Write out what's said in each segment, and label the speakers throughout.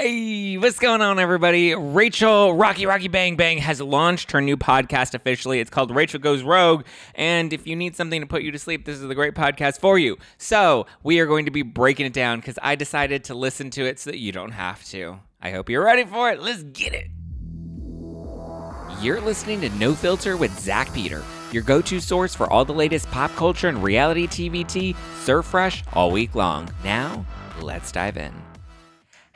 Speaker 1: Hey, what's going on, everybody? Rachel Rocky Rocky Bang Bang has launched her new podcast officially. It's called Rachel Goes Rogue. And if you need something to put you to sleep, this is the great podcast for you. So, we are going to be breaking it down because I decided to listen to it so that you don't have to. I hope you're ready for it. Let's get it. You're listening to No Filter with Zack Peter, your go to source for all the latest pop culture and reality TV serve fresh all week long. Now, let's dive in.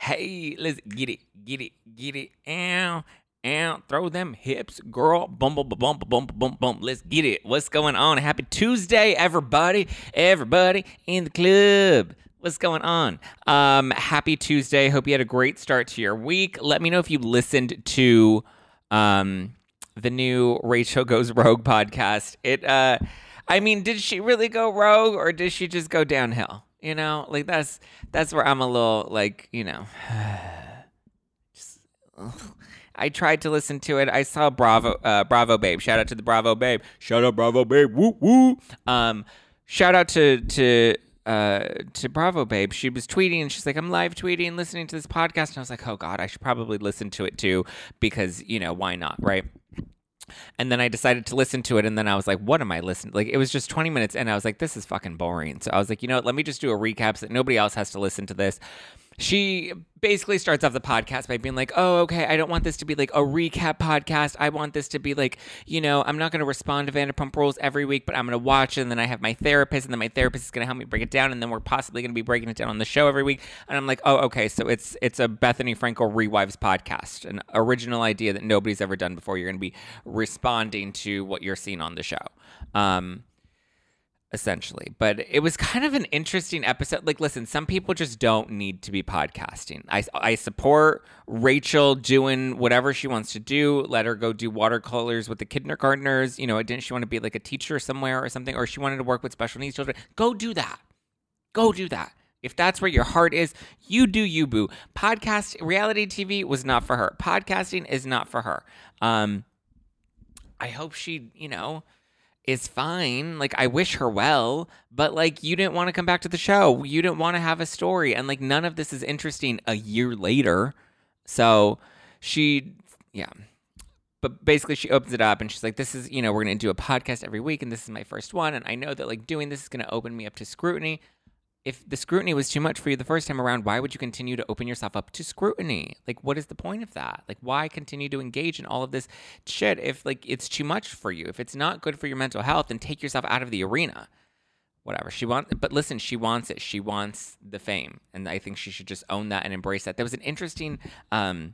Speaker 1: Hey, let's get it, get it, get it. Ow, ow. Throw them hips, girl. Bum, bum, bum, bum, bum, bum, bum. Let's get it. What's going on? Happy Tuesday, everybody. Everybody in the club. What's going on? Um, happy Tuesday. Hope you had a great start to your week. Let me know if you listened to um the new Rachel Goes Rogue podcast. It uh I mean, did she really go rogue or did she just go downhill? You know, like that's that's where I'm a little like, you know. just, ugh. I tried to listen to it. I saw Bravo uh, Bravo Babe. Shout out to the Bravo Babe. Shout out Bravo Babe. Woo woo. Um shout out to to uh to Bravo Babe. She was tweeting and she's like, I'm live tweeting, listening to this podcast. And I was like, oh God, I should probably listen to it too, because, you know, why not? Right. And then I decided to listen to it, and then I was like, "What am I listening?" Like it was just twenty minutes, and I was like, "This is fucking boring." So I was like, "You know what? Let me just do a recap so that nobody else has to listen to this." She basically starts off the podcast by being like, "Oh, okay, I don't want this to be like a recap podcast. I want this to be like, you know, I'm not going to respond to Vanderpump Rules every week, but I'm going to watch it, and then I have my therapist, and then my therapist is going to help me break it down, and then we're possibly going to be breaking it down on the show every week." And I'm like, "Oh, okay, so it's it's a Bethenny Frankel rewives podcast, an original idea that nobody's ever done before. You're going to be responding to what you're seeing on the show." Um, essentially. But it was kind of an interesting episode. Like, listen, some people just don't need to be podcasting. I, I support Rachel doing whatever she wants to do. Let her go do watercolors with the kindergartners. You know, didn't she want to be like a teacher somewhere or something? Or she wanted to work with special needs children? Go do that. Go do that. If that's where your heart is, you do you, boo. Podcast, reality TV was not for her. Podcasting is not for her. Um, I hope she, you know, is fine. Like I wish her well, but like you didn't want to come back to the show. You didn't want to have a story and like none of this is interesting a year later. So she yeah. But basically she opens it up and she's like this is, you know, we're going to do a podcast every week and this is my first one and I know that like doing this is going to open me up to scrutiny. If the scrutiny was too much for you the first time around, why would you continue to open yourself up to scrutiny? Like, what is the point of that? Like, why continue to engage in all of this shit if, like, it's too much for you? If it's not good for your mental health, then take yourself out of the arena. Whatever. She wants, but listen, she wants it. She wants the fame. And I think she should just own that and embrace that. There was an interesting, um,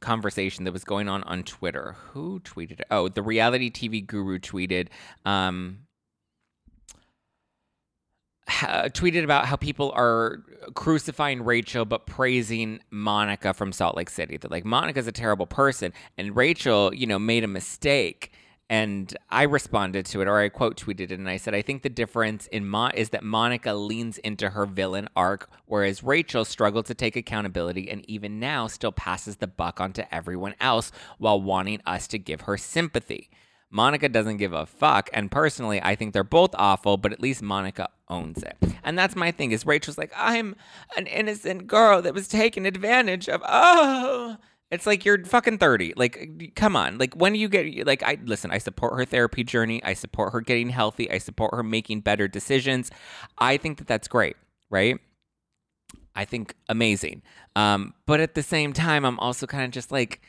Speaker 1: conversation that was going on on Twitter. Who tweeted it? Oh, the reality TV guru tweeted, um, ha- tweeted about how people are crucifying Rachel but praising Monica from Salt Lake City. That like Monica's a terrible person and Rachel, you know, made a mistake. And I responded to it, or I quote tweeted it, and I said, I think the difference in Mo- is that Monica leans into her villain arc, whereas Rachel struggled to take accountability and even now still passes the buck onto everyone else while wanting us to give her sympathy. Monica doesn't give a fuck, and personally, I think they're both awful, but at least Monica owns it. And that's my thing is Rachel's like, I'm an innocent girl that was taken advantage of. Oh, it's like you're fucking 30. Like, come on. Like, when do you get, like, I listen, I support her therapy journey. I support her getting healthy. I support her making better decisions. I think that that's great, right? I think amazing. Um, but at the same time, I'm also kind of just like,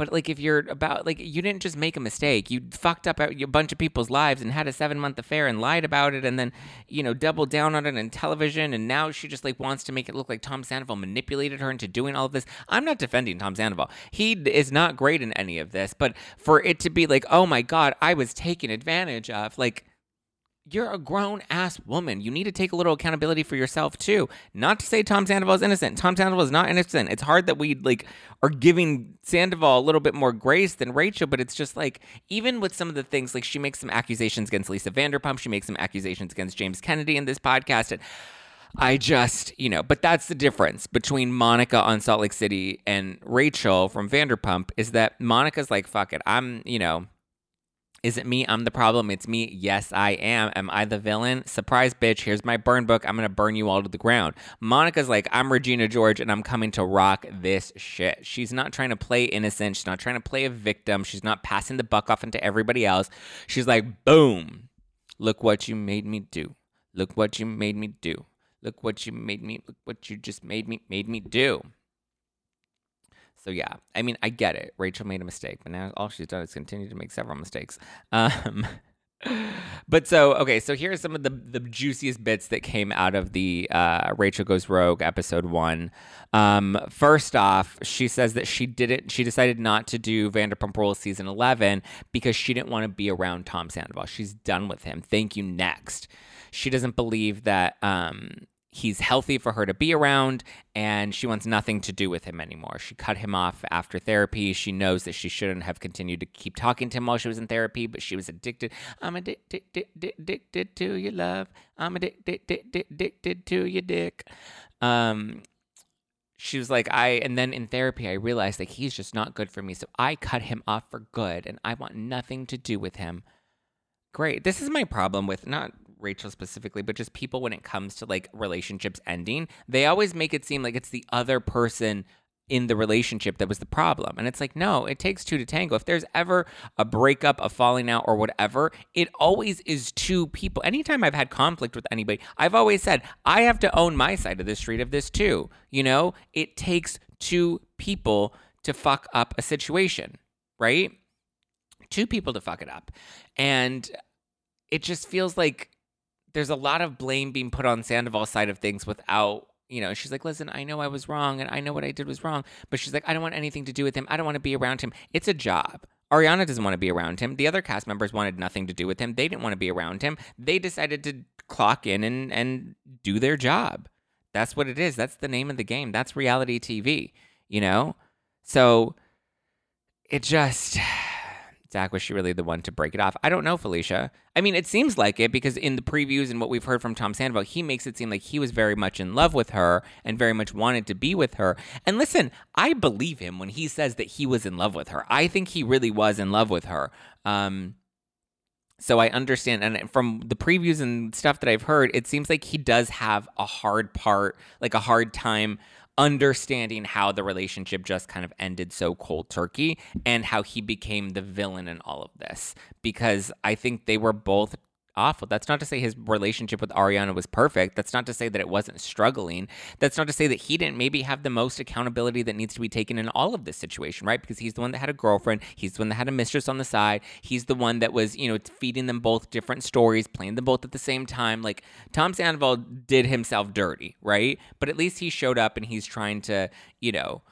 Speaker 1: but like if you're about like you didn't just make a mistake, you fucked up a bunch of people's lives and had a seven month affair and lied about it, and then you know doubled down on it in television, and now she just like wants to make it look like Tom Sandoval manipulated her into doing all of this. I'm not defending Tom Sandoval; he is not great in any of this, but for it to be like, oh my god, I was taken advantage of, like you're a grown ass woman. You need to take a little accountability for yourself too. Not to say Tom Sandoval is innocent. Tom Sandoval is not innocent. It's hard that we like are giving Sandoval a little bit more grace than Rachel, but it's just like even with some of the things, like she makes some accusations against Lisa Vanderpump, she makes some accusations against James Kennedy in this podcast, and I just, you know, but that's the difference between Monica on Salt Lake City and Rachel from Vanderpump is that Monica's like, fuck it, I'm, you know, Is it me? I'm the problem. It's me. Yes, I am. Am I the villain? Surprise, bitch. Here's my burn book. I'm going to burn you all to the ground. Monica's like, I'm Regina George and I'm coming to rock this shit. She's not trying to play innocent. She's not trying to play a victim. She's not passing the buck off into everybody else. She's like, boom. Look what you made me do. Look what you made me do. Look what you made me. Look what you just made me made me do. So yeah, I mean, I get it. Rachel made a mistake, but now all she's done is continue to make several mistakes. Um, but so okay, so here are some of the the juiciest bits that came out of the uh, Rachel Goes Rogue episode one. Um, first off, she says that she didn't. She decided not to do Vanderpump Rules season eleven because she didn't want to be around Tom Sandoval. She's done with him. Thank you. Next, she doesn't believe that um, he's healthy for her to be around and she wants nothing to do with him anymore. She cut him off after therapy. She knows that she shouldn't have continued to keep talking to him while she was in therapy, but she was addicted. I'm addicted, addicted, to your love. I'm addicted, addicted, addicted to your dick. Um, she was like, I, and then in therapy, I realized that he's just not good for me. So I cut him off for good and I want nothing to do with him. Great. This is my problem with not Rachel specifically, but just people when it comes to like relationships ending, they always make it seem like it's the other person in the relationship that was the problem. And it's like, no, it takes two to tango. If there's ever a breakup, a falling out, or whatever, it always is two people. Anytime I've had conflict with anybody, I've always said, I have to own my side of the street of this too. You know, it takes two people to fuck up a situation, right? Two people to fuck it up. And it just feels like there's a lot of blame being put on Sandoval's side of things without you know, she's like, listen, I know I was wrong and I know what I did was wrong. But she's like, I don't want anything to do with him. I don't want to be around him. It's a job. Ariana doesn't want to be around him. The other cast members wanted nothing to do with him. They didn't want to be around him. They decided to clock in and, and do their job. That's what it is. That's the name of the game. That's reality TV, you know? So it just Zack, was she really the one to break it off? I don't know, Felicia. I mean, it seems like it because in the previews and what we've heard from Tom Sandoval, he makes it seem like he was very much in love with her and very much wanted to be with her. And listen, I believe him when he says that he was in love with her. I think he really was in love with her. Um, so I understand, and from the previews and stuff that I've heard, it seems like he does have a hard part, like a hard time understanding how the relationship just kind of ended so cold turkey and how he became the villain in all of this. Because I think they were both awful. That's not to say his relationship with Ariana was perfect. That's not to say that it wasn't struggling. That's not to say that he didn't maybe have the most accountability that needs to be taken in all of this situation, right? Because he's the one that had a girlfriend, he's the one that had a mistress on the side, he's the one that was, you know, feeding them both different stories, playing them both at the same time. Like Tom Sandoval did himself dirty, right? But at least he showed up and he's trying to, you know,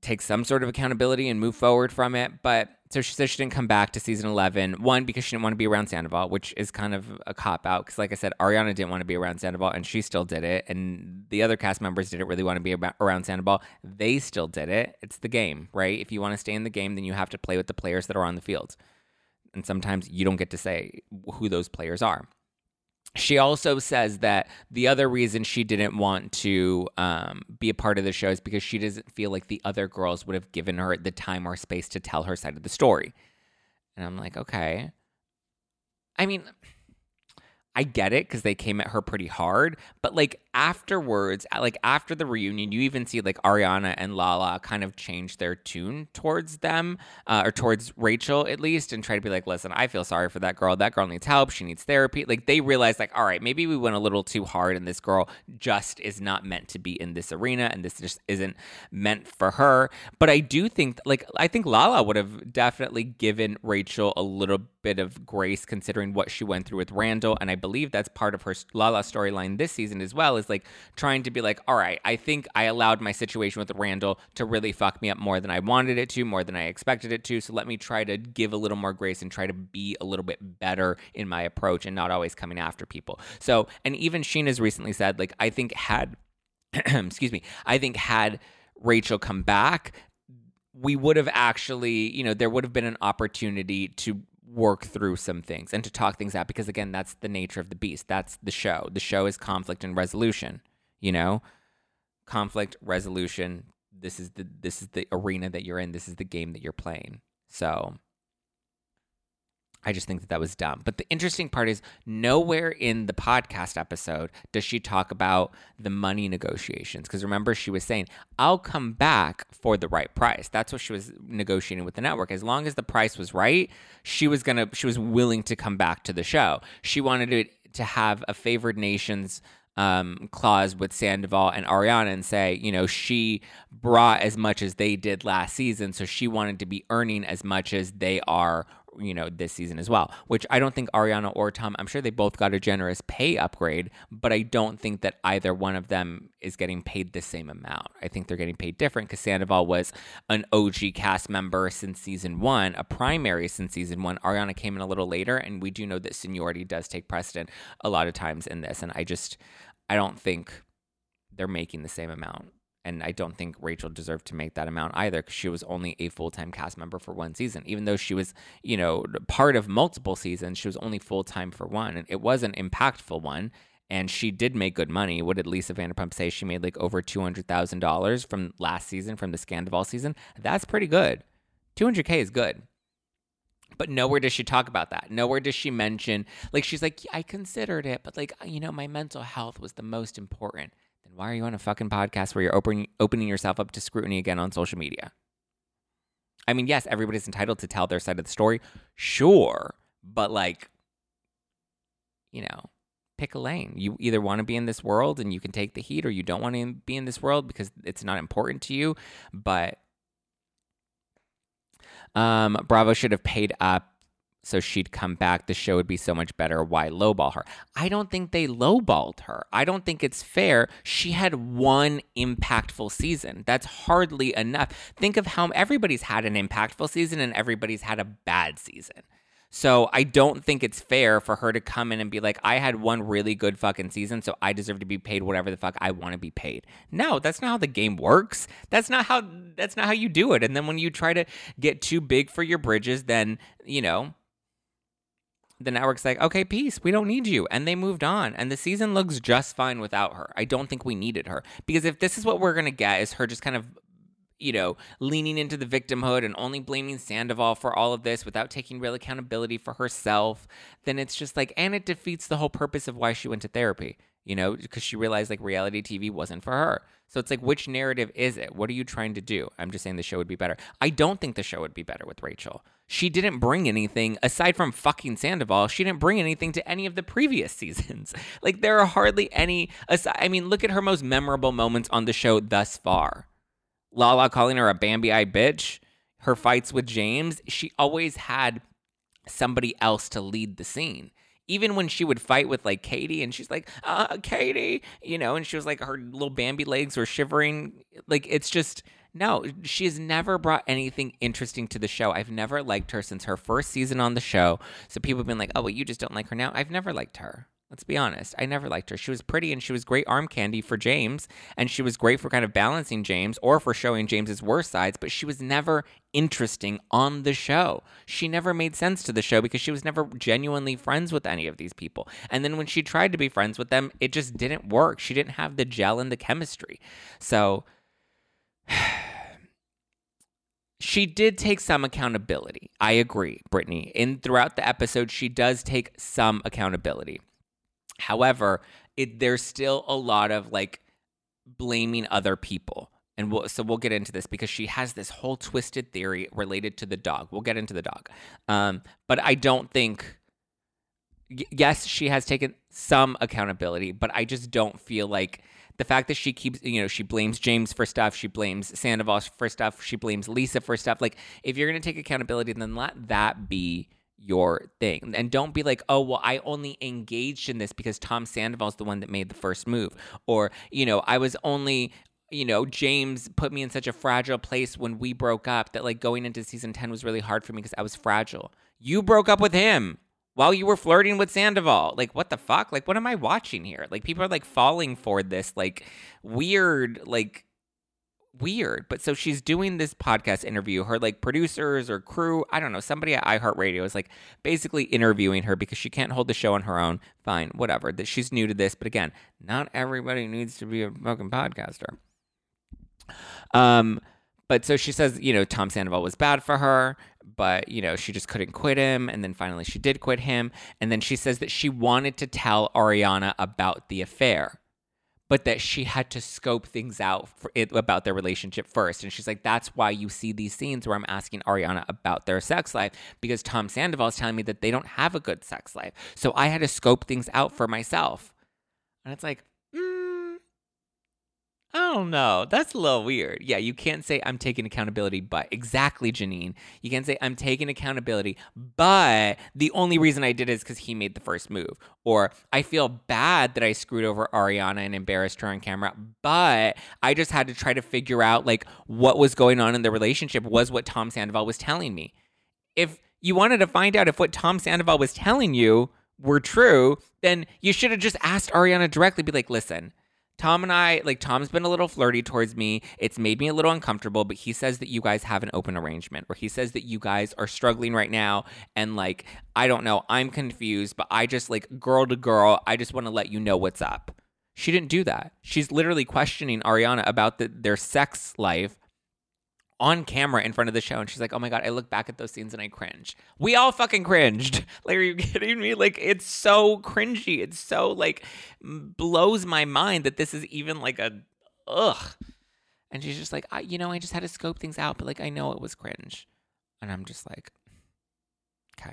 Speaker 1: take some sort of accountability and move forward from it. But so she says she didn't come back to season 11. One, because she didn't want to be around Sandoval, which is kind of a cop out. Because, like I said, Ariana didn't want to be around Sandoval and she still did it. And the other cast members didn't really want to be around Sandoval. They still did it. It's the game, right? If you want to stay in the game, then you have to play with the players that are on the field. And sometimes you don't get to say who those players are she also says that the other reason she didn't want to um, be a part of the show is because she doesn't feel like the other girls would have given her the time or space to tell her side of the story. And I'm like, okay. I mean, I get it because they came at her pretty hard, but like afterwards, like after the reunion, you even see like Ariana and Lala kind of change their tune towards them, uh, or towards Rachel at least, and try to be like, listen, I feel sorry for that girl. That girl needs help. She needs therapy. Like they realize, like, all right, maybe we went a little too hard, and this girl just is not meant to be in this arena, and this just isn't meant for her. But I do think, like, I think Lala would have definitely given Rachel a little bit of grace considering what she went through with Randall, and I believe that's part of her Lala storyline this season as well. Is like trying to be like, all right, I think I allowed my situation with Randall to really fuck me up more than I wanted it to, more than I expected it to. So let me try to give a little more grace and try to be a little bit better in my approach and not always coming after people. So, and even Scheana's recently said, like, I think had, excuse me, I think had Rachel come back, we would have actually, you know, there would have been an opportunity to work through some things and to talk things out because again that's the nature of the beast. That's the show. The show is conflict and resolution you know? Conflict resolution this is the this is the arena that you're in. This is the game that you're playing. So I just think that that was dumb. But the interesting part is nowhere in the podcast episode does she talk about the money negotiations. Because remember, she was saying, I'll come back for the right price. That's what she was negotiating with the network. As long as the price was right, she was going to, she was willing to come back to the show. She wanted it to have a favored nations um, clause with Sandoval and Ariana and say, you know, she brought as much as they did last season, so she wanted to be earning as much as they are you know, this season as well, which I don't think Ariana or Tom, I'm sure they both got a generous pay upgrade, but I don't think that either one of them is getting paid the same amount. I think they're getting paid different because Sandoval was an OG cast member since season one, a primary since season one. Ariana came in a little later, and we do know that seniority does take precedent a lot of times in this. And I just, I don't think they're making the same amount. And I don't think Rachel deserved to make that amount either because she was only a full time cast member for one season. Even though she was, you know, part of multiple seasons, she was only full time for one. And it was an impactful one. And she did make good money. What did Lisa Vanderpump say? She made like over $200,000 from last season, from the Scandoval season. That's pretty good. 200K is good. But nowhere does she talk about that. Nowhere does she mention, like, she's like, I considered it, but like, you know, my mental health was the most important why are you on a fucking podcast where you're opening opening yourself up to scrutiny again on social media? I mean, yes, everybody's entitled to tell their side of the story, sure, but like, you know, pick a lane. You either want to be in this world and you can take the heat, or you don't want to be in this world because it's not important to you. But um, Bravo should have paid up so she'd come back. The show would be so much better. Why lowball her? I don't think they lowballed her. I don't think it's fair. She had one impactful season. That's hardly enough. Think of how everybody's had an impactful season and everybody's had a bad season. So I don't think it's fair for her to come in and be like, I had one really good fucking season, so I deserve to be paid whatever the fuck I want to be paid. No, that's not how the game works. That's not how that's not how you do it. And then when you try to get too big for your bridges, then, you know, the network's like, okay, peace, we don't need you. And they moved on. And the season looks just fine without her. I don't think we needed her. Because if this is what we're going to get, is her just kind of, you know, leaning into the victimhood and only blaming Sandoval for all of this without taking real accountability for herself, then it's just like, and it defeats the whole purpose of why she went to therapy, you know, because she realized like reality TV wasn't for her. So it's like, which narrative is it? What are you trying to do? I'm just saying the show would be better. I don't think the show would be better with Rachel she didn't bring anything aside from fucking Sandoval. She didn't bring anything to any of the previous seasons. like there are hardly any. Aside, I mean, look at her most memorable moments on the show thus far. Lala calling her a Bambi eye bitch. Her fights with James. She always had somebody else to lead the scene. Even when she would fight with like Katie and she's like, uh, Katie, you know, and she was like, her little Bambi legs were shivering. Like, it's just, no, she's never brought anything interesting to the show. I've never liked her since her first season on the show. So people have been like, oh, well, you just don't like her now. I've never liked her. Let's be honest. I never liked her. She was pretty and she was great arm candy for James. And she was great for kind of balancing James or for showing James's worst sides, but she was never interesting on the show. She never made sense to the show because she was never genuinely friends with any of these people. And then when she tried to be friends with them, it just didn't work. She didn't have the gel and the chemistry. So she did take some accountability. I agree, Brittany. In throughout the episode, she does take some accountability. However, it, there's still a lot of like blaming other people. And we'll, so we'll get into this because she has this whole twisted theory related to the dog. We'll get into the dog. Um, but I don't think, yes, she has taken some accountability, but I just don't feel like the fact that she keeps, you know, she blames James for stuff, she blames Sandoval for stuff, she blames Lisa for stuff. Like, if you're going to take accountability, then let that be your thing. And don't be like, oh, well, I only engaged in this because Tom Sandoval's the one that made the first move. Or, you know, I was only you know, James put me in such a fragile place when we broke up that like going into season 10 was really hard for me because I was fragile. You broke up with him while you were flirting with Sandoval. Like, what the fuck? Like, what am I watching here? Like, people are like falling for this, like, weird, like, weird. But so she's doing this podcast interview. Her like producers or crew, I don't know, somebody at iHeartRadio is like basically interviewing her because she can't hold the show on her own. Fine, whatever. That she's new to this, but again, not everybody needs to be a fucking podcaster. Um, but so she says, you know, Tom Sandoval was bad for her but you know she just couldn't quit him and then finally she did quit him and then she says that she wanted to tell ariana about the affair but that she had to scope things out it, about their relationship first and she's like that's why you see these scenes where i'm asking ariana about their sex life because tom sandoval is telling me that they don't have a good sex life so i had to scope things out for myself. And it's like Oh, I don't know. That's a little weird. Yeah, you can't say I'm taking accountability, but exactly, Janine. You can't say I'm taking accountability, but the only reason I did is because he made the first move. Or I feel bad that I screwed over Ariana and embarrassed her on camera, but I just had to try to figure out like what was going on in the relationship was what Tom Sandoval was telling me. If you wanted to find out if what Tom Sandoval was telling you were true, then you should have just asked Ariana directly, be like, listen, Tom and I, like, Tom's been a little flirty towards me. It's made me a little uncomfortable, but he says that you guys have an open arrangement, or he says that you guys are struggling right now. And, like, I don't know, I'm confused, but I just, like, girl to girl, I just want to let you know what's up. She didn't do that. She's literally questioning Ariana about the, their sex life on camera in front of the show and she's like, "Oh my god, I look back at those scenes and I cringe." We all fucking cringed. Like, are you kidding me? Like, it's so cringy. It's so like blows my mind that this is even like a ugh. And she's just like, I, you know, I just had to scope things out, but like, I know it was cringe, and I'm just like, okay.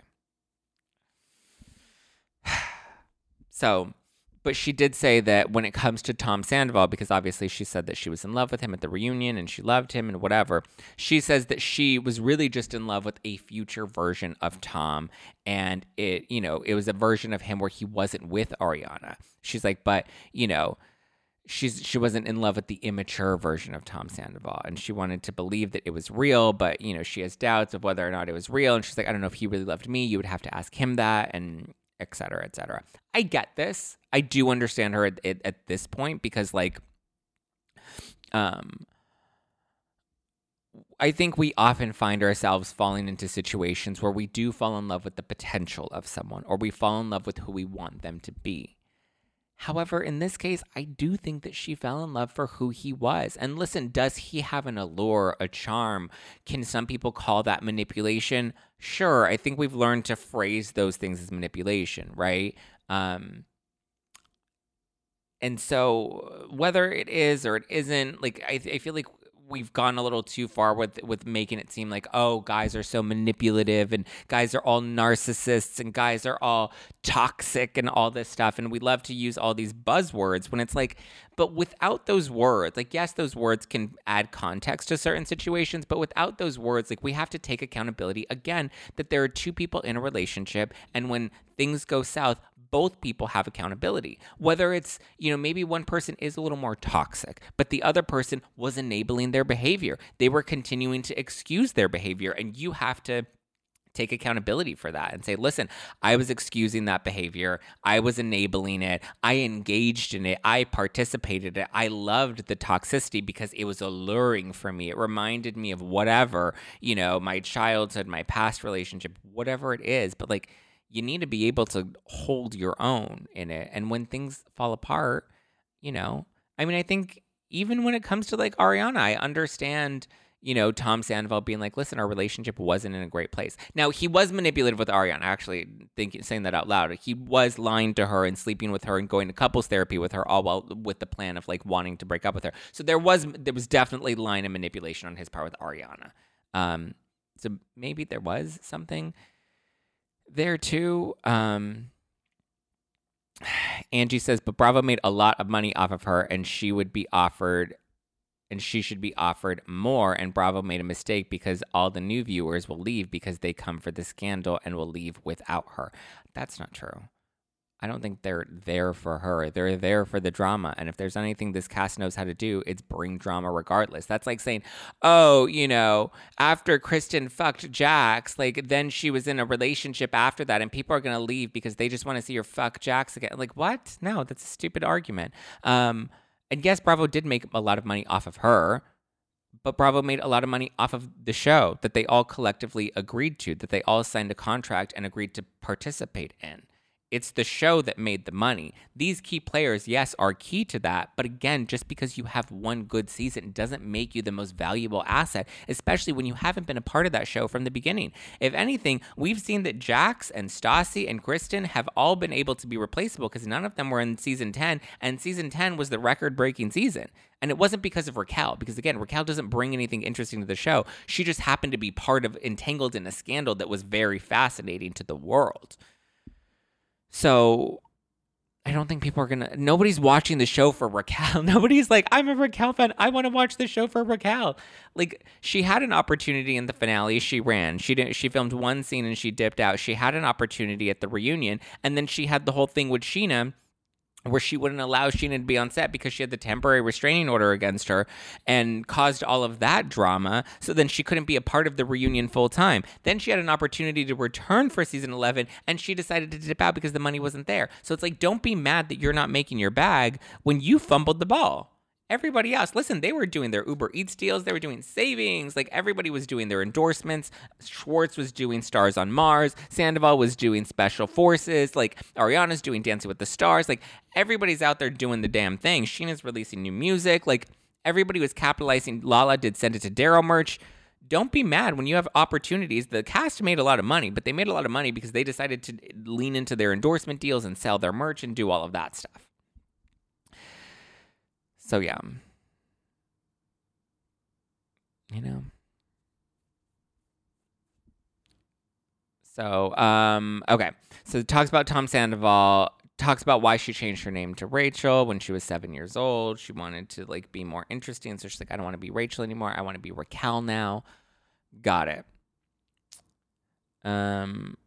Speaker 1: so but she did say that when it comes to Tom Sandoval, because obviously she said that she was in love with him at the reunion and she loved him and whatever, she says that she was really just in love with a future version of Tom. And it, you know, it was a version of him where he wasn't with Ariana. She's like, but, you know, she's she wasn't in love with the immature version of Tom Sandoval and she wanted to believe that it was real but you know she has doubts of whether or not it was real and she's like I don't know if he really loved me you would have to ask him that and et cetera, et cetera. I get this. I do understand her at, at, at this point because, like, um, I think we often find ourselves falling into situations where we do fall in love with the potential of someone or we fall in love with who we want them to be. However, in this case, I do think that she fell in love for who he was. And listen, does he have an allure, a charm? Can some people call that manipulation? Sure. I think we've learned to phrase those things as manipulation, right? Um, and so, whether it is or it isn't, like, I, I feel like we've gone a little too far with with making it seem like oh guys are so manipulative and guys are all narcissists and guys are all toxic and all this stuff. And we love to use all these buzzwords when it's like but without those words like yes those words can add context to certain situations but without those words like we have to take accountability again that there are two people in a relationship and when things go south both people have accountability. Whether it's, you know, maybe one person is a little more toxic, but the other person was enabling their behavior. They were continuing to excuse their behavior, and you have to take accountability for that and say, listen, I was excusing that behavior. I was enabling it. I engaged in it. I participated in it. I loved the toxicity because it was alluring for me. It reminded me of whatever, you know, my childhood, my past relationship, whatever it is. But like, you need to be able to hold your own in it. And when things fall apart, you know, I mean, I think even when it comes to like Ariana, I understand, you know, Tom Sandoval being like, listen, our relationship wasn't in a great place. Now, he was manipulative with Ariana, actually thinking, saying that out loud. He was lying to her and sleeping with her and going to couples therapy with her, all while with the plan of like wanting to break up with her. So there was, there was definitely line of manipulation on his part with Ariana. Um, so maybe there was something there too. Um, Angie says, but Bravo made a lot of money off of her, and she would be offered, and she should be offered more. And Bravo made a mistake because all the new viewers will leave because they come for the scandal and will leave without her. That's not true. I don't think they're there for her. They're there for the drama. And if there's anything this cast knows how to do, it's bring drama regardless. That's like saying, oh, you know, after Kristen fucked Jax, like then she was in a relationship after that and people are going to leave because they just want to see her fuck Jax again. Like, what? No, that's a stupid argument. Um, and yes, Bravo did make a lot of money off of her, but Bravo made a lot of money off of the show that they all collectively agreed to, that they all signed a contract and agreed to participate in It's the show that made the money. These key players, yes, are key to that. But again, just because you have one good season doesn't make you the most valuable asset, especially when you haven't been a part of that show from the beginning. If anything, we've seen that Jax and Stassi and Kristen have all been able to be replaceable because none of them were in season 10, and season 10 was the record breaking season. And it wasn't because of Raquel, because again, Raquel doesn't bring anything interesting to the show. She just happened to be part of entangled in a scandal that was very fascinating to the world. So I don't think people are gonna. Nobody's watching the show for Raquel. Nobody's like, I'm a Raquel fan. I want to watch the show for Raquel. Like she had an opportunity in the finale. She ran. She didn't. She filmed one scene and she dipped out. She had an opportunity at the reunion, and then she had the whole thing with Scheana where she wouldn't allow Scheana to be on set because she had the temporary restraining order against her and caused all of that drama. So then she couldn't be a part of the reunion full time. Then she had an opportunity to return for season 11 and she decided to dip out because the money wasn't there. So it's like, don't be mad that you're not making your bag when you fumbled the ball everybody else, listen, they were doing their Uber Eats deals, they were doing savings, like everybody was doing their endorsements. Schwartz was doing Stars on Mars, Sandoval was doing Special Forces, like Ariana's doing Dancing with the Stars, like everybody's out there doing the damn thing. Scheana's releasing new music, like everybody was capitalizing. Lala did Send It to Daryl merch. Don't be mad when you have opportunities. The cast made a lot of money, but they made a lot of money because they decided to lean into their endorsement deals and sell their merch and do all of that stuff. So yeah. You know. So, um, okay. So it talks about Tom Sandoval, talks about why she changed her name to Rachel when she was seven years old. She wanted to like be more interesting. So she's like, I don't want to be Rachel anymore. I want to be Raquel now. Got it. Um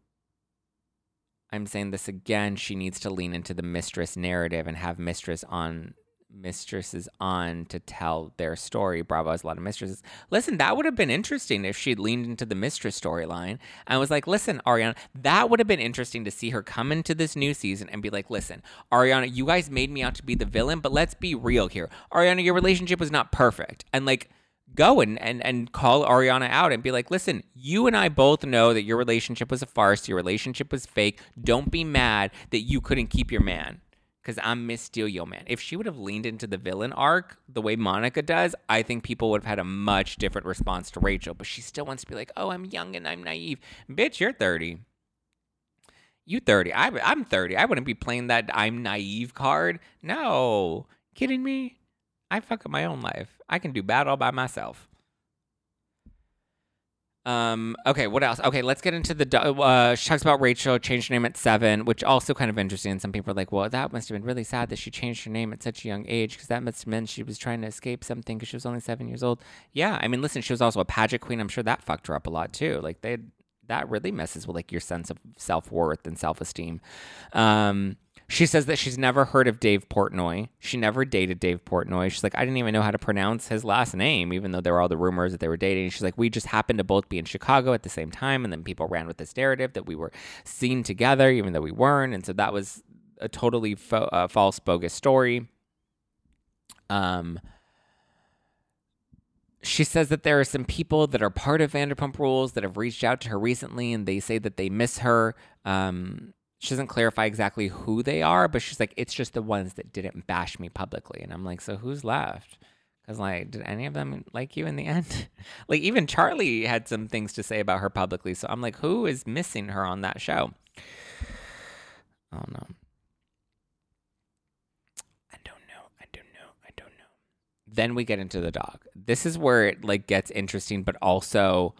Speaker 1: I'm saying this again. She needs to lean into the mistress narrative and have mistress on mistresses on to tell their story. Bravo has a lot of mistresses. Listen, that would have been interesting if she'd leaned into the mistress storyline and was like, listen, Ariana, that would have been interesting to see her come into this new season and be like, listen, Ariana, you guys made me out to be the villain, but let's be real here. Ariana, your relationship was not perfect. And like, go and, and and call Ariana out and be like, listen, you and I both know that your relationship was a farce, your relationship was fake. Don't be mad that you couldn't keep your man because I'm Miss Steal Yo Man. If she would have leaned into the villain arc the way Monica does, I think people would have had a much different response to Rachel. But she still wants to be like, oh, I'm young and I'm naive. Bitch, you're 30. You 30. I, I'm 30. I wouldn't be playing that I'm naive card. No. Kidding me? I fuck up my own life. I can do bad all by myself. Um, okay, what else? Okay, let's get into the. Uh, she talks about Rachel changed her name at seven, which also kind of interesting. And some people are like, "Well, that must have been really sad that she changed her name at such a young age, because that must have meant she was trying to escape something because she was only seven years old." Yeah, I mean, listen, she was also a pageant queen. I'm sure that fucked her up a lot too. Like they, that really messes with like your sense of self worth and self esteem. Um, she says that she's never heard of Dave Portnoy. She never dated Dave Portnoy. She's like, I didn't even know how to pronounce his last name, even though there were all the rumors that they were dating. She's like, we just happened to both be in Chicago at the same time. And then people ran with this narrative that we were seen together, even though we weren't. And so that was a totally fo- uh, false, bogus story. Um, she says that there are some people that are part of Vanderpump Rules that have reached out to her recently, and they say that they miss her. Um, she doesn't clarify exactly who they are, but she's like, it's just the ones that didn't bash me publicly. And I'm like, so who's left? Because, like, did any of them like you in the end? like, even Charlie had some things to say about her publicly. So I'm like, who is missing her on that show? I don't know. I don't know. I don't know. I don't know. Then we get into the dog. This is where it, like, gets interesting, but also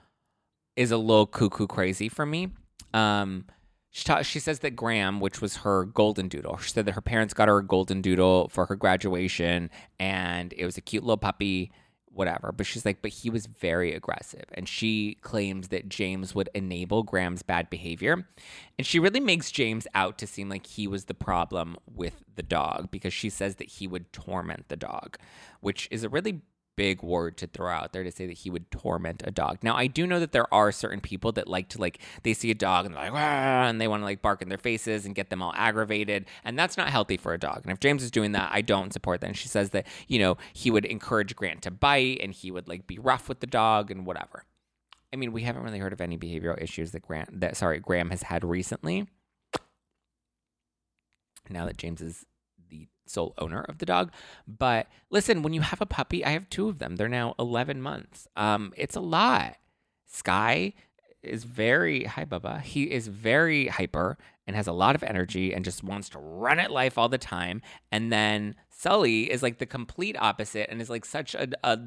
Speaker 1: is a little cuckoo crazy for me. Um, she, ta- she says that Graham, which was her golden doodle, she said that her parents got her a golden doodle for her graduation and it was a cute little puppy, whatever. But she's like, but he was very aggressive. And she claims that James would enable Graham's bad behavior. And she really makes James out to seem like he was the problem with the dog because she says that he would torment the dog, which is a really big word to throw out there to say that he would torment a dog. Now, I do know that there are certain people that like to like they see a dog and they're like and they want to like bark in their faces and get them all aggravated, and that's not healthy for a dog. And if James is doing that, I don't support that. And she says that you know he would encourage Grant to bite and he would like be rough with the dog and whatever. I mean, we haven't really heard of any behavioral issues that Grant that sorry Graham has had recently. now that James is the sole owner of the dog. But listen, when you have a puppy, I have two of them. They're now 11 months. Um, it's a lot. Sky is very hi Bubba. He is very hyper and has a lot of energy and just wants to run at life all the time. And then Sully is like the complete opposite and is like such a, a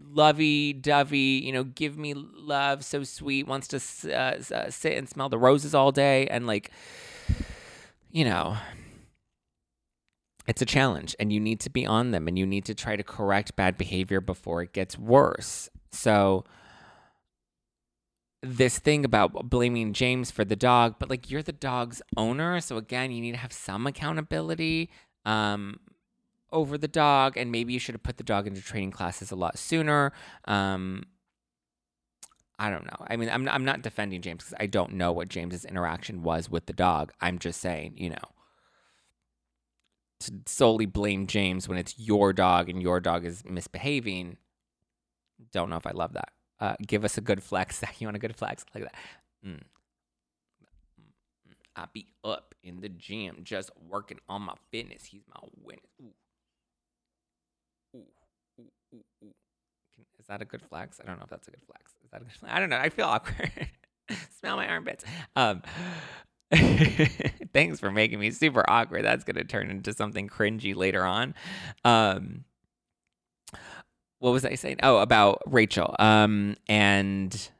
Speaker 1: lovey dovey, you know, give me love, so sweet, wants to uh, uh, sit and smell the roses all day. And like, you know, it's a challenge and you need to be on them and you need to try to correct bad behavior before it gets worse. So, this thing about blaming James for the dog, but like you're the dog's owner, so again, you need to have some accountability um, over the dog, and maybe you should have put the dog into training classes a lot sooner. Um, I don't know. I mean, I'm I'm not defending James because I don't know what James's interaction was with the dog. I'm just saying, you know, to solely blame James when it's your dog and your dog is misbehaving. Don't know if I love that. Uh, give us a good flex. you want a good flex? Like that. Mm. I be up in the gym just working on my fitness. He's my. Ooh. Ooh. Is that a good flex? I don't know if that's a good flex. Is that a good flex? I don't know. I feel awkward. Smell my armpits. Um, thanks for making me super awkward. That's going to turn into something cringy later on. Um, what was I saying? Oh, about Rachel um, and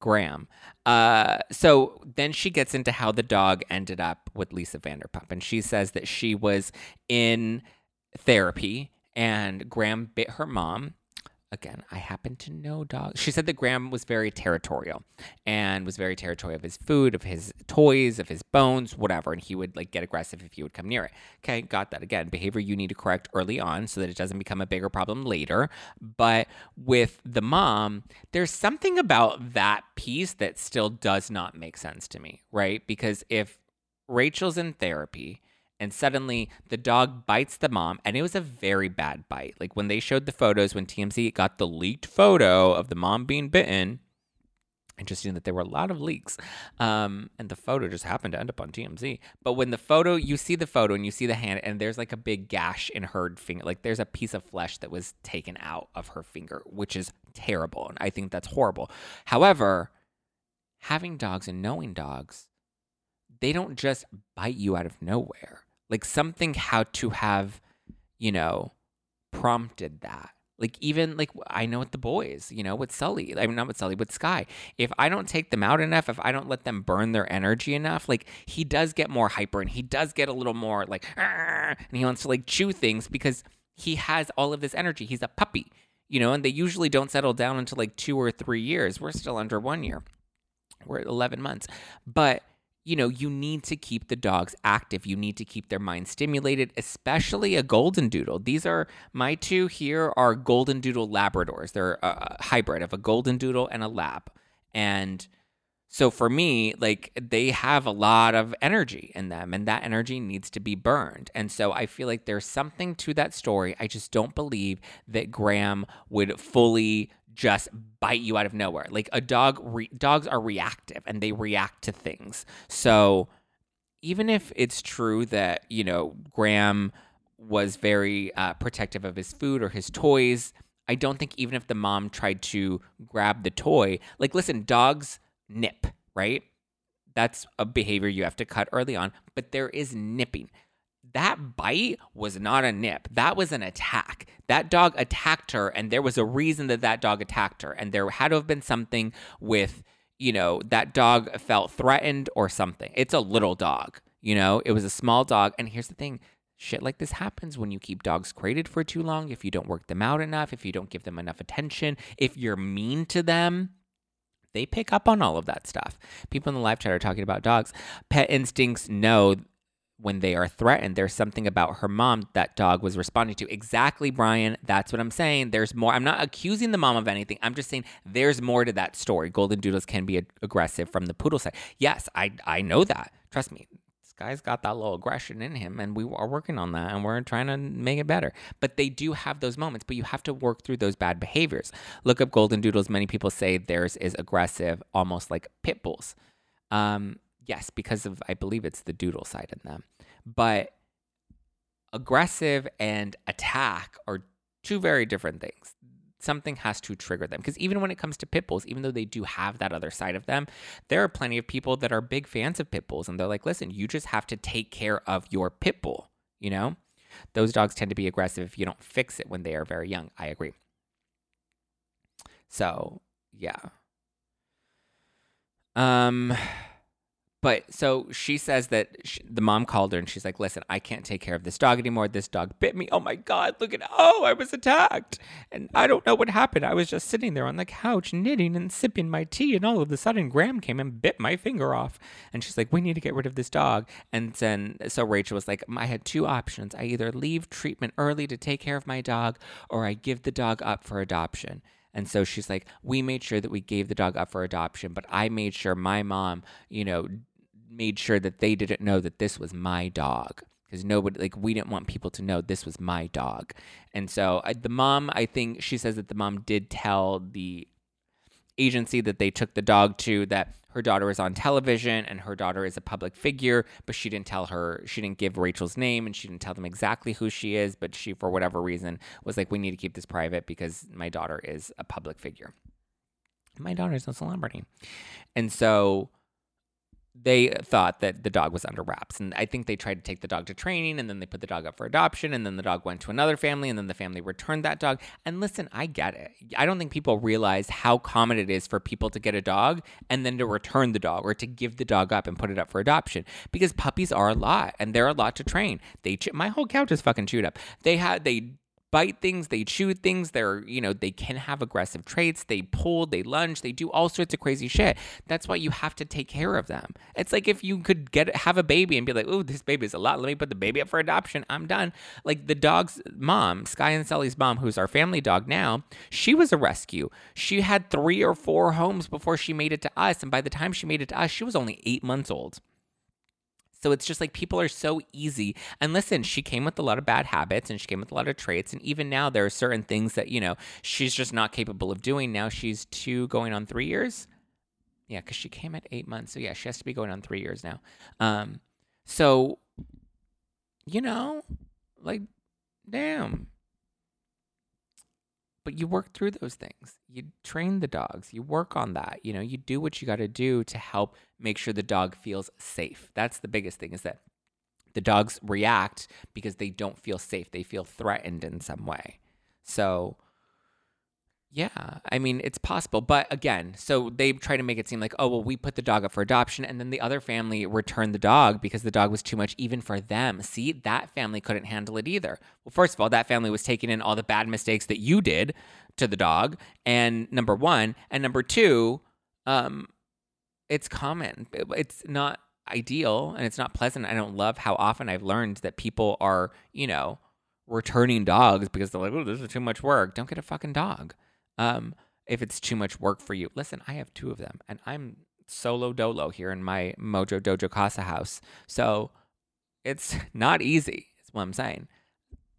Speaker 1: Graham. Uh, so then she gets into how the dog ended up with Lisa Vanderpump, and she says that she was in therapy and Graham bit her mom again, I happen to know dogs. She said that Graham was very territorial and was very territorial of his food, of his toys, of his bones, whatever. And he would like get aggressive if you would come near it. Okay, got that. Again, behavior you need to correct early on so that it doesn't become a bigger problem later. But with the mom, there's something about that piece that still does not make sense to me, right? Because if Rachel's in therapy, and suddenly the dog bites the mom and it was a very bad bite. Like when they showed the photos when tmz got the leaked photo of the mom being bitten interesting that there were a lot of leaks um, and the photo just happened to end up on tmz but when the photo you see the photo and you see the hand and there's like a big gash in her finger like there's a piece of flesh that was taken out of her finger which is terrible and i think that's horrible. However having dogs and knowing dogs they don't just bite you out of nowhere like something had to have, you know, prompted that. Like even like I know with the boys, you know, with Sully, I mean not with Sully, with Sky. If I don't take them out enough, if I don't let them burn their energy enough, like he does get more hyper and he does get a little more like, and he wants to like chew things because he has all of this energy. He's a puppy, you know, and they usually don't settle down until like two or three years. We're still under one year. We're at 11 months. But you know, you need to keep the dogs active. You need to keep their mind stimulated, especially a golden doodle. These are my two here are golden doodle labradors. They're a hybrid of a golden doodle and a lab. And so for me, like they have a lot of energy in them and that energy needs to be burned. And so I feel like there's something to that story. I just don't believe that Graham would fully just bite you out of nowhere. Like a dog, re- dogs are reactive and they react to things. So even if it's true that, you know, Graham was very uh, protective of his food or his toys, I don't think even if the mom tried to grab the toy, like, listen, dogs nip, right? That's a behavior you have to cut early on, but there is nipping that bite was not a nip. That was an attack. That dog attacked her, and there was a reason that that dog attacked her. And there had to have been something with, you know, that dog felt threatened or something. It's a little dog, you know, it was a small dog. And here's the thing shit like this happens when you keep dogs crated for too long, if you don't work them out enough, if you don't give them enough attention, if you're mean to them they pick up on all of that stuff. People in the live chat are talking about dogs. Pet instincts know when they are threatened, there's something about her mom that dog was responding to. Exactly, Brian. That's what I'm saying. There's more. I'm not accusing the mom of anything. I'm just saying there's more to that story. Golden Doodles can be aggressive from the poodle side. Yes, I I know that. Trust me. This guy's got that little aggression in him, and we are working on that, and we're trying to make it better. But they do have those moments, but you have to work through those bad behaviors. Look up Golden Doodles. Many people say theirs is aggressive, almost like pit bulls. Um, yes, because of I believe it's the doodle side in them. But aggressive and attack are two very different things. Something has to trigger them. Because even when it comes to pit bulls, even though they do have that other side of them, there are plenty of people that are big fans of pit bulls. And they're like, listen, you just have to take care of your pit bull, you know? Those dogs tend to be aggressive if you don't fix it when they are very young. I agree. So, yeah. Um, but so she says that she, the mom called her and she's like, "Listen, I can't take care of this dog anymore. This dog bit me. Oh my god, look at oh, I was attacked, and I don't know what happened. I was just sitting there on the couch knitting and sipping my tea, and all of a sudden, Graham came and bit my finger off. And she's like, "We need to get rid of this dog." And then so Rachel was like, "I had two options. I either leave treatment early to take care of my dog, or I give the dog up for adoption." And so she's like, we made sure that we gave the dog up for adoption, but I made sure my mom, you know, made sure that they didn't know that this was my dog because nobody like we didn't want people to know this was my dog. And so I, the mom i think she says that the mom did tell the agency that they took the dog to that her daughter is on television and her daughter is a public figure but she didn't tell her she didn't give rachel's name and she didn't tell them exactly who she is but she for whatever reason was like we need to keep this private because my daughter is a public figure. My daughter is a celebrity. And so they thought that the dog was under wraps. And I think they tried to take the dog to training and then they put the dog up for adoption. And then the dog went to another family and then the family returned that dog. And listen, I get it. I don't think people realize how common it is for people to get a dog and then to return the dog or to give the dog up and put it up for adoption because puppies are a lot and they're a lot to train. They, my whole couch is fucking chewed up. They had, they bite things, they chew things, they're, you know, they can have aggressive traits, they pull, they lunge, they do all sorts of crazy shit. That's why you have to take care of them. It's like if you could get have a baby and be like, "Oh, this baby is a lot. Let me put the baby up for adoption. I'm done." Like the dog's mom, Sky and Sully's mom, who's our family dog now, she was a rescue. She had 3 or 4 homes before she made it to us, and by the time she made it to us, she was only 8 months old. So it's just like people are so easy. And listen, she came with a lot of bad habits and she came with a lot of traits. And even now, there are certain things that, you know, she's just not capable of doing. Now she's two going on three years. Yeah, because she came at eight months. So yeah, she has to be going on three years now. Um, so, you know, like, damn, but you work through those things. You train the dogs. You work on that. You know, you do what you got to do to help make sure the dog feels safe. That's the biggest thing is that the dogs react because they don't feel safe. They feel threatened in some way. So, yeah, I mean, it's possible. But again, so they try to make it seem like, oh, well, we put the dog up for adoption. And then the other family returned the dog because the dog was too much even for them. See, that family couldn't handle it either. Well, first of all, that family was taking in all the bad mistakes that you did to the dog. And number one. And number two, um, it's common. It's not ideal and it's not pleasant. I don't love how often I've learned that people are, you know, returning dogs because they're like, oh, this is too much work. Don't get a fucking dog um, if it's too much work for you. Listen, I have two of them, and I'm solo dolo here in my Mojo Dojo Casa house. So it's not easy, is what I'm saying.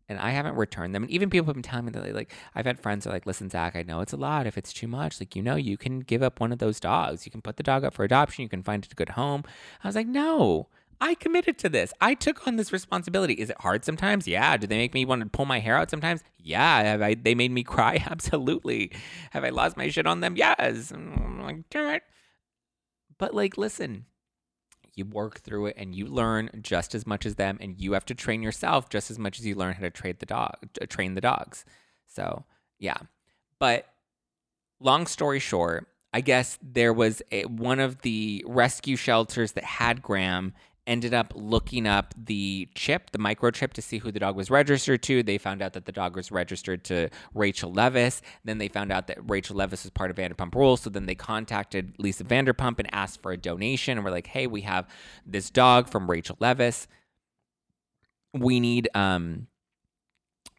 Speaker 1: And I haven't returned them. And even people have been telling me that, they, like, I've had friends that are like, listen, Zack, I know it's a lot. If it's too much, like, you know, you can give up one of those dogs. You can put the dog up for adoption. You can find it a good home. I was like, no, I committed to this. I took on this responsibility. Is it hard sometimes? Yeah. Do they make me want to pull my hair out sometimes? Yeah. Have I, they made me cry? Absolutely. Have I lost my shit on them? Yes. I'm like, damn it. But like, listen, you work through it and you learn just as much as them, and you have to train yourself just as much as you learn how to trade the dog, uh, train the dogs. So yeah. But long story short, I guess there was a, one of the rescue shelters that had Graham ended up looking up the chip, the microchip, to see who the dog was registered to. They found out that the dog was registered to Rachel Leviss. Then they found out that Rachel Leviss was part of Vanderpump Rules. So then they contacted Lisa Vanderpump and asked for a donation. And we're like, hey, we have this dog from Rachel Leviss. We need um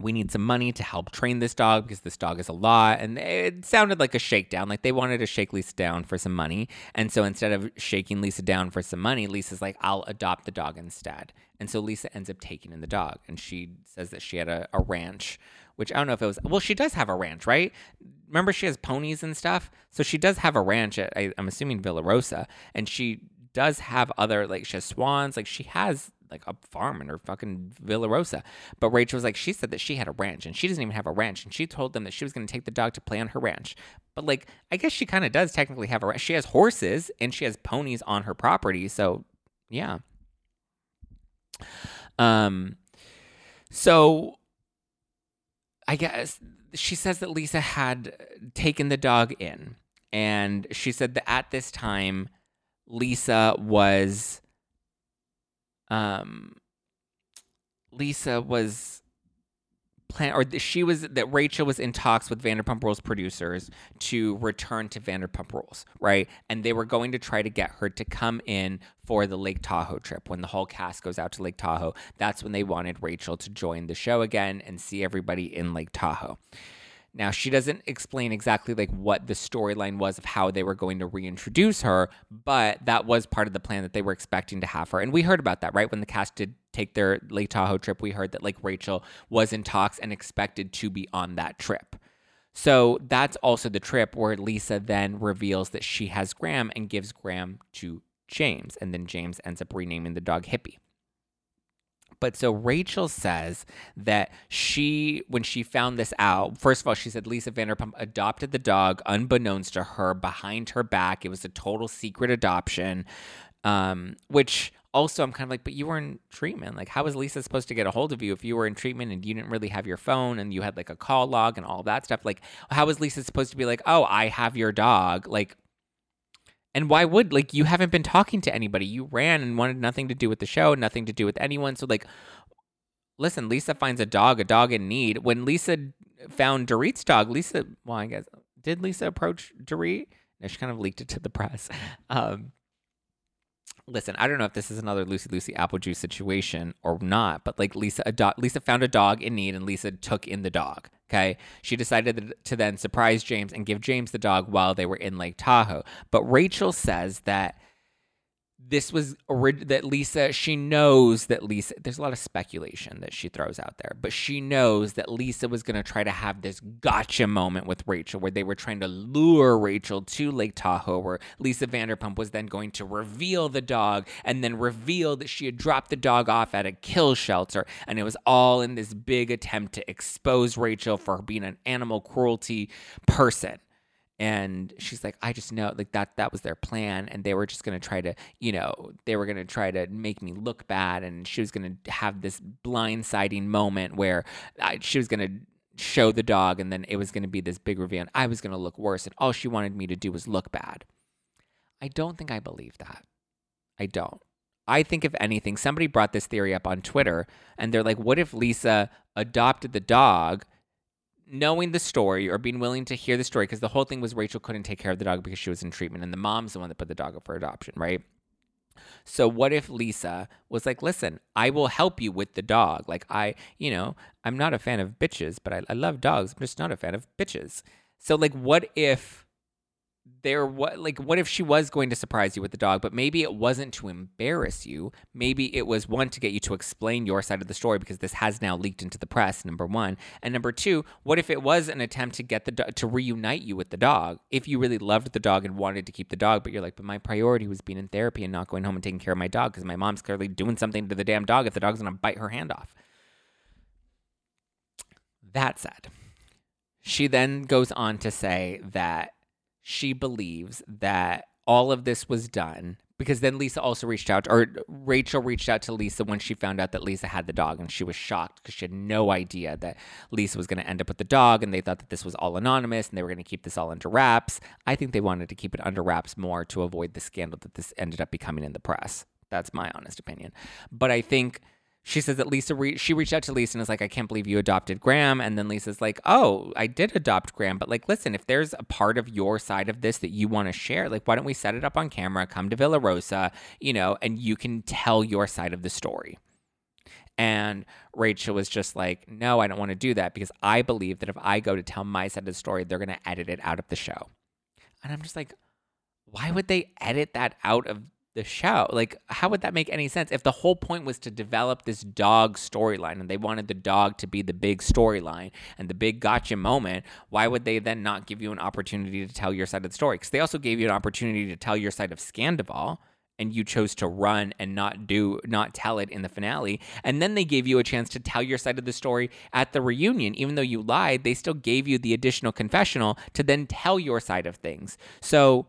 Speaker 1: we need some money to help train this dog because this dog is a lot. And it sounded like a shakedown. Like they wanted to shake Lisa down for some money. And so instead of shaking Lisa down for some money, Lisa's like, I'll adopt the dog instead. And so Lisa ends up taking in the dog. And she says that she had a, a ranch, which I don't know if it was, well, she does have a ranch, right? Remember, she has ponies and stuff. So she does have a ranch at, I, I'm assuming Villa Rosa. And she does have other, like, she has swans. Like, she has like a farm in her fucking Villa Rosa. But Rachel was like, she said that she had a ranch and she doesn't even have a ranch. And she told them that she was going to take the dog to play on her ranch. But like, I guess she kind of does technically have a ranch. She has horses and she has ponies on her property. So yeah. Um, so I guess she says that Lisa had taken the dog in. And she said that at this time, Lisa was um Lisa was plan or she was that Rachel was in talks with Vanderpump Rules producers to return to Vanderpump Rules, right? And they were going to try to get her to come in for the Lake Tahoe trip when the whole cast goes out to Lake Tahoe. That's when they wanted Rachel to join the show again and see everybody in Lake Tahoe. Now, she doesn't explain exactly like what the storyline was of how they were going to reintroduce her, but that was part of the plan that they were expecting to have her. And we heard about that, right? When the cast did take their Lake Tahoe trip, we heard that like Rachel was in talks and expected to be on that trip. So that's also the trip where Lisa then reveals that she has Graham and gives Graham to James. And then James ends up renaming the dog Hippie. But so Rachel says that she, when she found this out, first of all, she said Lisa Vanderpump adopted the dog unbeknownst to her behind her back. It was a total secret adoption, um, which also I'm kind of like, but you were in treatment. Like, how was Lisa supposed to get a hold of you if you were in treatment and you didn't really have your phone and you had like a call log and all that stuff? Like, how was Lisa supposed to be like, oh, I have your dog? Like, and why would like you haven't been talking to anybody? You ran and wanted nothing to do with the show, nothing to do with anyone. So like listen, Lisa finds a dog, a dog in need. When Lisa found Dorit's dog, Lisa well, I guess did Lisa approach Dorit? No, she kind of leaked it to the press. Um listen, I don't know if this is another Lucy Lucy apple juice situation or not, but like Lisa adopt Lisa found a dog in need and Lisa took in the dog. Okay. She decided to then surprise James and give James the dog while they were in Lake Tahoe. But Rachel says that this was that Lisa, she knows that Lisa, there's a lot of speculation that she throws out there, but she knows that Lisa was going to try to have this gotcha moment with Rachel where they were trying to lure Rachel to Lake Tahoe, where Lisa Vanderpump was then going to reveal the dog and then reveal that she had dropped the dog off at a kill shelter. And it was all in this big attempt to expose Rachel for being an animal cruelty person and she's like i just know like that that was their plan and they were just going to try to you know they were going to try to make me look bad and she was going to have this blindsiding moment where I, she was going to show the dog and then it was going to be this big reveal and i was going to look worse and all she wanted me to do was look bad. I don't think i believe that. I don't. I think, if anything, somebody brought this theory up on Twitter and they're like, what if Lisa adopted the dog knowing the story or being willing to hear the story because the whole thing was Rachel couldn't take care of the dog because she was in treatment and the mom's the one that put the dog up for adoption, right? So what if Lisa was like, listen, I will help you with the dog. Like I, you know, I'm not a fan of bitches, but I, I love dogs. I'm just not a fan of bitches. So like what if there what like what if she was going to surprise you with the dog but maybe it wasn't to embarrass you. Maybe it was one to get you to explain your side of the story because this has now leaked into the press number 1 and number 2 what if it was an attempt to get the do- to reunite you with the dog? If you really loved the dog and wanted to keep the dog but you're like but my priority was being in therapy and not going home and taking care of my dog because my mom's clearly doing something to the damn dog. If the dog's going to bite her hand off. That said she then goes on to say that she believes that all of this was done because then Lisa also reached out, or Rachel reached out to Lisa when she found out that Lisa had the dog, and she was shocked because she had no idea that Lisa was going to end up with the dog, and they thought that this was all anonymous and they were going to keep this all under wraps. I think they wanted to keep it under wraps more to avoid the scandal that this ended up becoming in the press. That's my honest opinion. But I think she says that Lisa re- she reached out to Lisa and is like, I can't believe you adopted Graham. And then Lisa's like, Oh, I did adopt Graham, but like, listen, if there's a part of your side of this that you want to share, like, why don't we set it up on camera, come to Villa Rosa, you know, and you can tell your side of the story. And Rachel was just like, No, I don't want to do that because I believe that if I go to tell my side of the story, they're going to edit it out of the show. And I'm just like, why would they edit that out of the show. Like, how would that make any sense if the whole point was to develop this dog storyline and they wanted the dog to be the big storyline and the big gotcha moment? Why would they then not give you an opportunity to tell your side of the story? Because they also gave you an opportunity to tell your side of Scandoval and you chose to run and not do not tell it in the finale and then they gave you a chance to tell your side of the story at the reunion even though you lied they still gave you the additional confessional to then tell your side of things so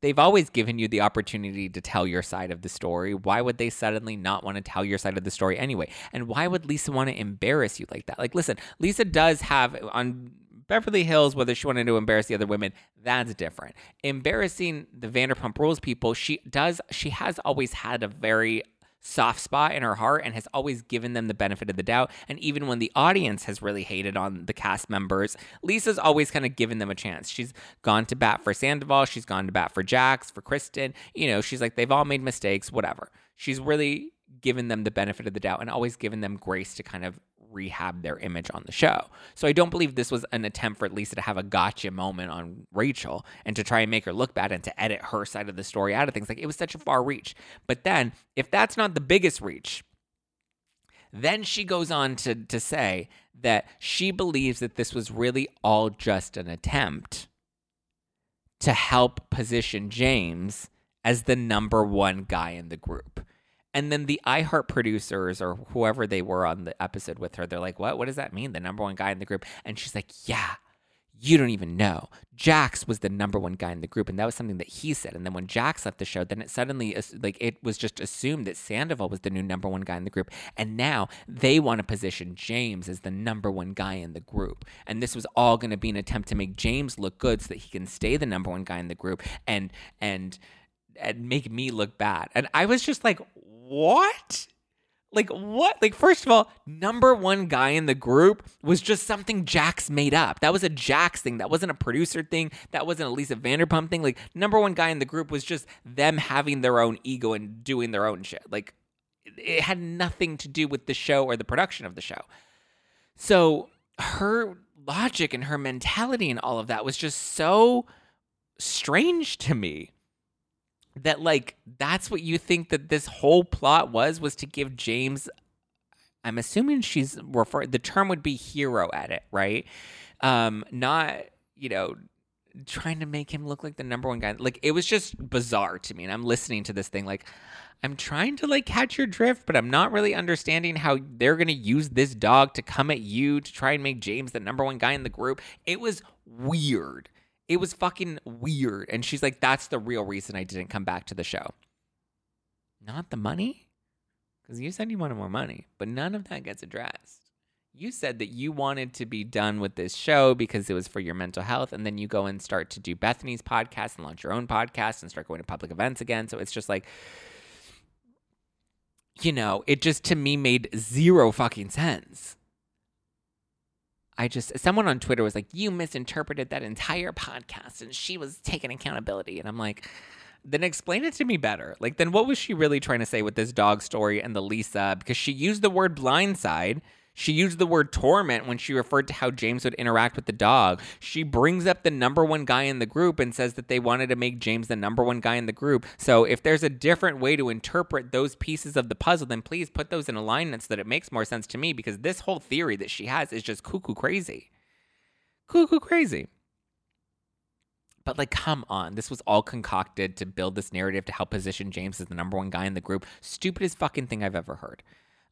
Speaker 1: they've always given you the opportunity to tell your side of the story. Why would they suddenly not want to tell your side of the story anyway? And why would Lisa want to embarrass you like that? Like, listen, Lisa does have on Beverly Hills, whether she wanted to embarrass the other women, that's different. Embarrassing the Vanderpump Rules people, she does, she has always had a very soft spot in her heart and has always given them the benefit of the doubt. And even when the audience has really hated on the cast members, Lisa's always kind of given them a chance. She's gone to bat for Sandoval, she's gone to bat for Jax, for Kristen. You know, she's like, they've all made mistakes, whatever. She's really given them the benefit of the doubt and always given them grace to kind of rehab their image on the show. So I don't believe this was an attempt for Lisa to have a gotcha moment on Rachel and to try and make her look bad and to edit her side of the story out of things. Like it was such a far reach. But then, if that's not the biggest reach, then she goes on to, to say that she believes that this was really all just an attempt to help position James as the number one guy in the group. And then the iHeart producers or whoever they were on the episode with her, they're like, What? What does that mean? The number one guy in the group? And she's like, Yeah, you don't even know. Jax was the number one guy in the group, and that was something that he said. And then when Jax left the show, then it suddenly like it was just assumed that Sandoval was the new number one guy in the group, and now they want to position James as the number one guy in the group. And this was all going to be an attempt to make James look good so that he can stay the number one guy in the group and and and make me look bad. And I was just like, what? Like what? Like first of all, number one guy in the group was just something Jax made up. That was a Jax thing. That wasn't a producer thing. That wasn't a Lisa Vanderpump thing. Like number one guy in the group was just them having their own ego and doing their own shit. Like it had nothing to do with the show or the production of the show. So her logic and her mentality and all of that was just so strange to me that like that's what you think that this whole plot was was to give James I'm assuming she's referring the term would be hero edit, right? Um not, you know, trying to make him look like the number one guy. Like it was just bizarre to me and I'm listening to this thing like I'm trying to like catch your drift, but I'm not really understanding how they're going to use this dog to come at you to try and make James the number one guy in the group. It was weird. It was fucking weird. And she's like, that's the real reason I didn't come back to the show. Not the money? Because you said you wanted more money, but none of that gets addressed. You said that you wanted to be done with this show because it was for your mental health. And then you go and start to do Bethenny's podcast and launch your own podcast and start going to public events again. So it's just like, you know, it just to me made zero fucking sense. I just someone on Twitter was like, "You misinterpreted that entire podcast, and she was taking accountability." And I'm like, "Then explain it to me better. Like, then what was she really trying to say with this dog story and the Lisa? Because she used the word blindside." She used the word torment when she referred to how James would interact with the dog. She brings up the number one guy in the group and says that they wanted to make James the number one guy in the group. So if there's a different way to interpret those pieces of the puzzle, then please put those in alignment so that it makes more sense to me because this whole theory that she has is just cuckoo crazy. Cuckoo crazy. But like, come on, this was all concocted to build this narrative to help position James as the number one guy in the group. Stupidest fucking thing I've ever heard.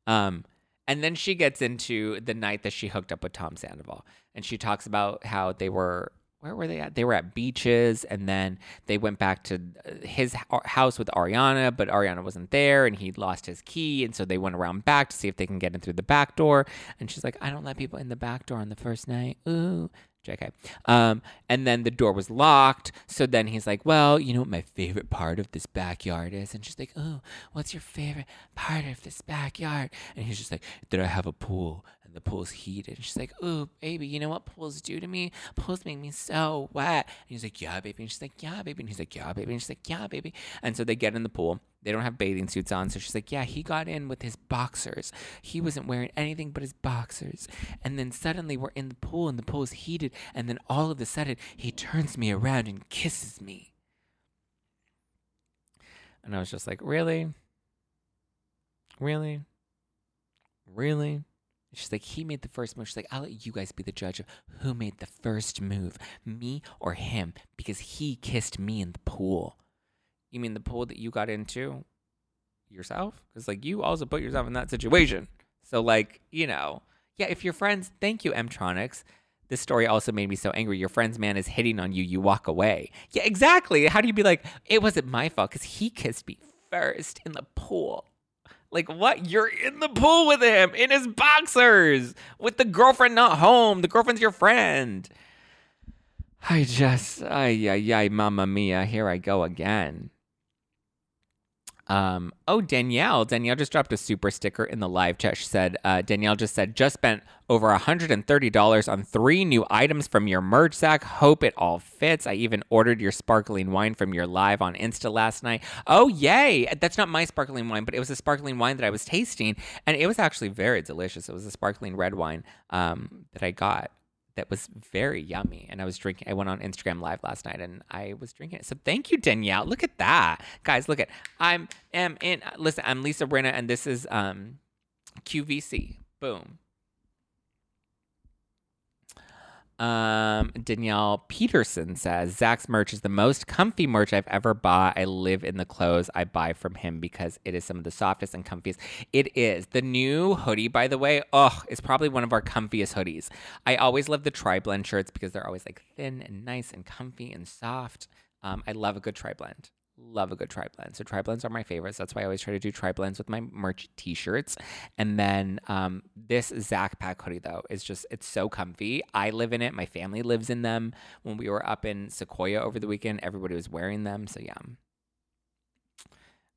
Speaker 1: Um, and then she gets into the night that she hooked up with Tom Sandoval. And she talks about how they were, where were they at? They were at beaches. And then they went back to uh, his house with Ariana, but Ariana wasn't there and he lost his key. And so they went around back to see if they can get in through the back door. And she's like, I don't let people in the back door on the first night. Ooh. JK. Um, and then the door was locked. So then he's like, Well, you know what my favorite part of this backyard is? And she's like, Oh, what's your favorite part of this backyard? And he's just like, That I have a pool the pool's heated. And she's like, Oh, baby, you know what pools do to me? Pools make me so wet. And he's like, Yeah, baby. And she's like, Yeah, baby. And he's like, Yeah, baby. And she's like, Yeah, baby. And so they get in the pool. They don't have bathing suits on. So she's like, Yeah, he got in with his boxers. He wasn't wearing anything but his boxers. And then suddenly we're in the pool and the pool's heated. And then all of a sudden he turns me around and kisses me. And I was just like, Really? Really? Really? She's like, he made the first move. She's like, I'll let you guys be the judge of who made the first move, me or him, because he kissed me in the pool You mean the pool that you got into yourself? Because like you also put yourself in that situation. So like you know, yeah. If your friends, thank you, Mtronics. This story also made me so angry. Your friend's man is hitting on you. You walk away. Yeah, exactly. How do you be like, it wasn't my fault because he kissed me first in the pool? Like, what? You're in the pool with him in his boxers with the girlfriend not home. The girlfriend's your friend. I just, ay, ay, ay, mamma mia, here I go again. Um, oh, Danielle. Danielle just dropped a super sticker in the live chat. She said, uh, Danielle just said, just spent over $130 on three new items from your merch, Zack. Hope it all fits. I even ordered your sparkling wine from your live on Insta last night. Oh, yay. That's not my sparkling wine, but it was a sparkling wine that I was tasting, and it was actually very delicious. It was a sparkling red wine um, that I got that was very yummy. And I was drinking, I went on Instagram live last night and I was drinking it. So thank you, Danielle. Look at that. Guys, look at, I'm, am in, listen, I'm Lisa Rinna and this is um, QVC. Boom. Um, Danielle Peterson says Zack's merch is the most comfy merch I've ever bought. I live in the clothes I buy from him because it is some of the softest and comfiest. It is the new hoodie, by the way. Oh, it's probably one of our comfiest hoodies. I always love the tri blend shirts because they're always like thin and nice and comfy and soft. Um, I love a good tri blend love a good tri blend. So tri blends are my favorites. That's why I always try to do tri blends with my merch t-shirts. And then um, this Zack Pack hoodie though is just it's so comfy. I live in it. My family lives in them. When we were up in Sequoia over the weekend, everybody was wearing them. So yeah.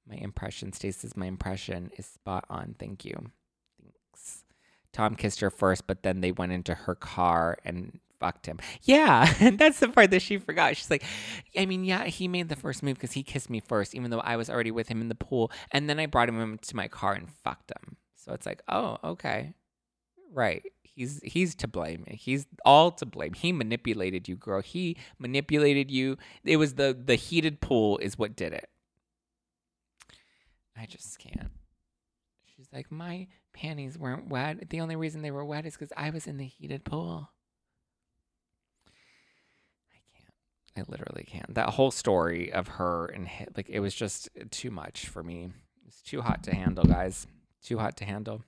Speaker 1: My impression, Stacy's my impression is spot on. Thank you. Thanks. Tom kissed her first, but then they went into her car and fucked him. Yeah, and that's the part that she forgot. She's like, I mean, yeah, he made the first move because he kissed me first, even though I was already with him in the pool, and then I brought him to my car and fucked him. So it's like, oh, okay, right. He's he's to blame. He's all to blame. He manipulated you, girl. He manipulated you. It was the the heated pool is what did it. I just can't. She's like, my panties weren't wet. The only reason they were wet is because I was in the heated pool. I literally can't. That whole story of her and hit, like it was just too much for me. It's too hot to handle, guys. Too hot to handle.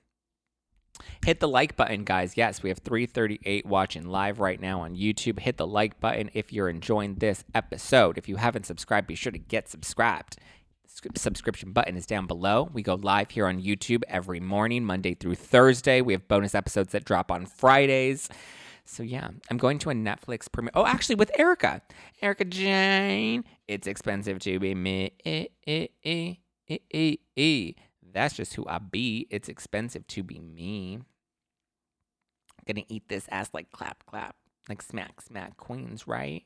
Speaker 1: Hit the like button, guys. Yes, we have 338 watching live right now on YouTube. Hit the like button if you're enjoying this episode. If you haven't subscribed, be sure to get subscribed. Subscription button is down below. We go live here on YouTube every morning, Monday through Thursday. We have bonus episodes that drop on Fridays. So yeah, I'm going to a Netflix premiere. Oh, actually, with Erika, Erika Jayne. It's expensive to be me. Eh, eh, eh. That's just who I be. It's expensive to be me. I'm Gonna eat this ass like clap, clap, like smack, smack, queens, right?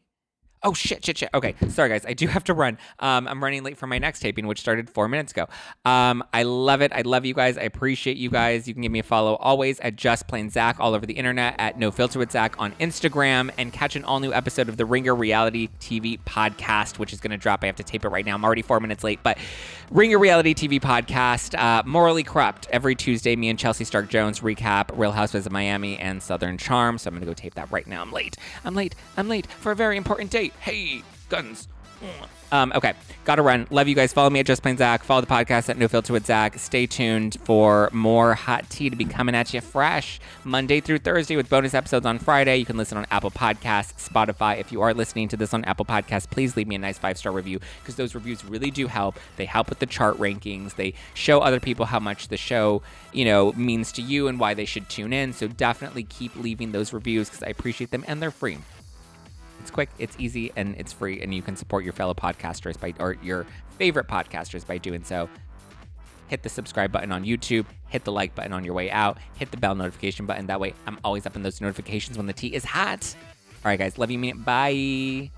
Speaker 1: Oh shit, shit, shit. Okay, sorry guys, I do have to run. Um, I'm running late for my next taping, which started four minutes ago. Um, I love it. I love you guys. I appreciate you guys. You can give me a follow always at Just Plain Zack all over the internet at No Filter with Zack on Instagram and catch an all new episode of the Ringer Reality TV podcast, which is going to drop. I have to tape it right now. I'm already four minutes late, but Ringer Reality TV podcast, uh, Morally Corrupt. Every Tuesday, me and Chelsea Stark Jones recap Real Housewives of Miami and Southern Charm. So I'm going to go tape that right now. I'm late. I'm late. I'm late for a very important date. Hey, guns. Um, okay, gotta run. Love you guys. Follow me at Just Plain Zack. Follow the podcast at No Filter with Zack. Stay tuned for more hot tea to be coming at you fresh Monday through Thursday with bonus episodes on Friday. You can listen on Apple Podcasts, Spotify. If you are listening to this on Apple Podcasts, please leave me a nice five star review because those reviews really do help. They help with the chart rankings. They show other people how much the show, you know, means to you and why they should tune in. So definitely keep leaving those reviews because I appreciate them and they're free. It's quick, it's easy, and it's free, and you can support your fellow podcasters by or your favorite podcasters by doing so. Hit the subscribe button on YouTube, hit the like button on your way out, hit the bell notification button. That way, I'm always up in those notifications when the tea is hot. All right, guys, love you, mean it. Bye.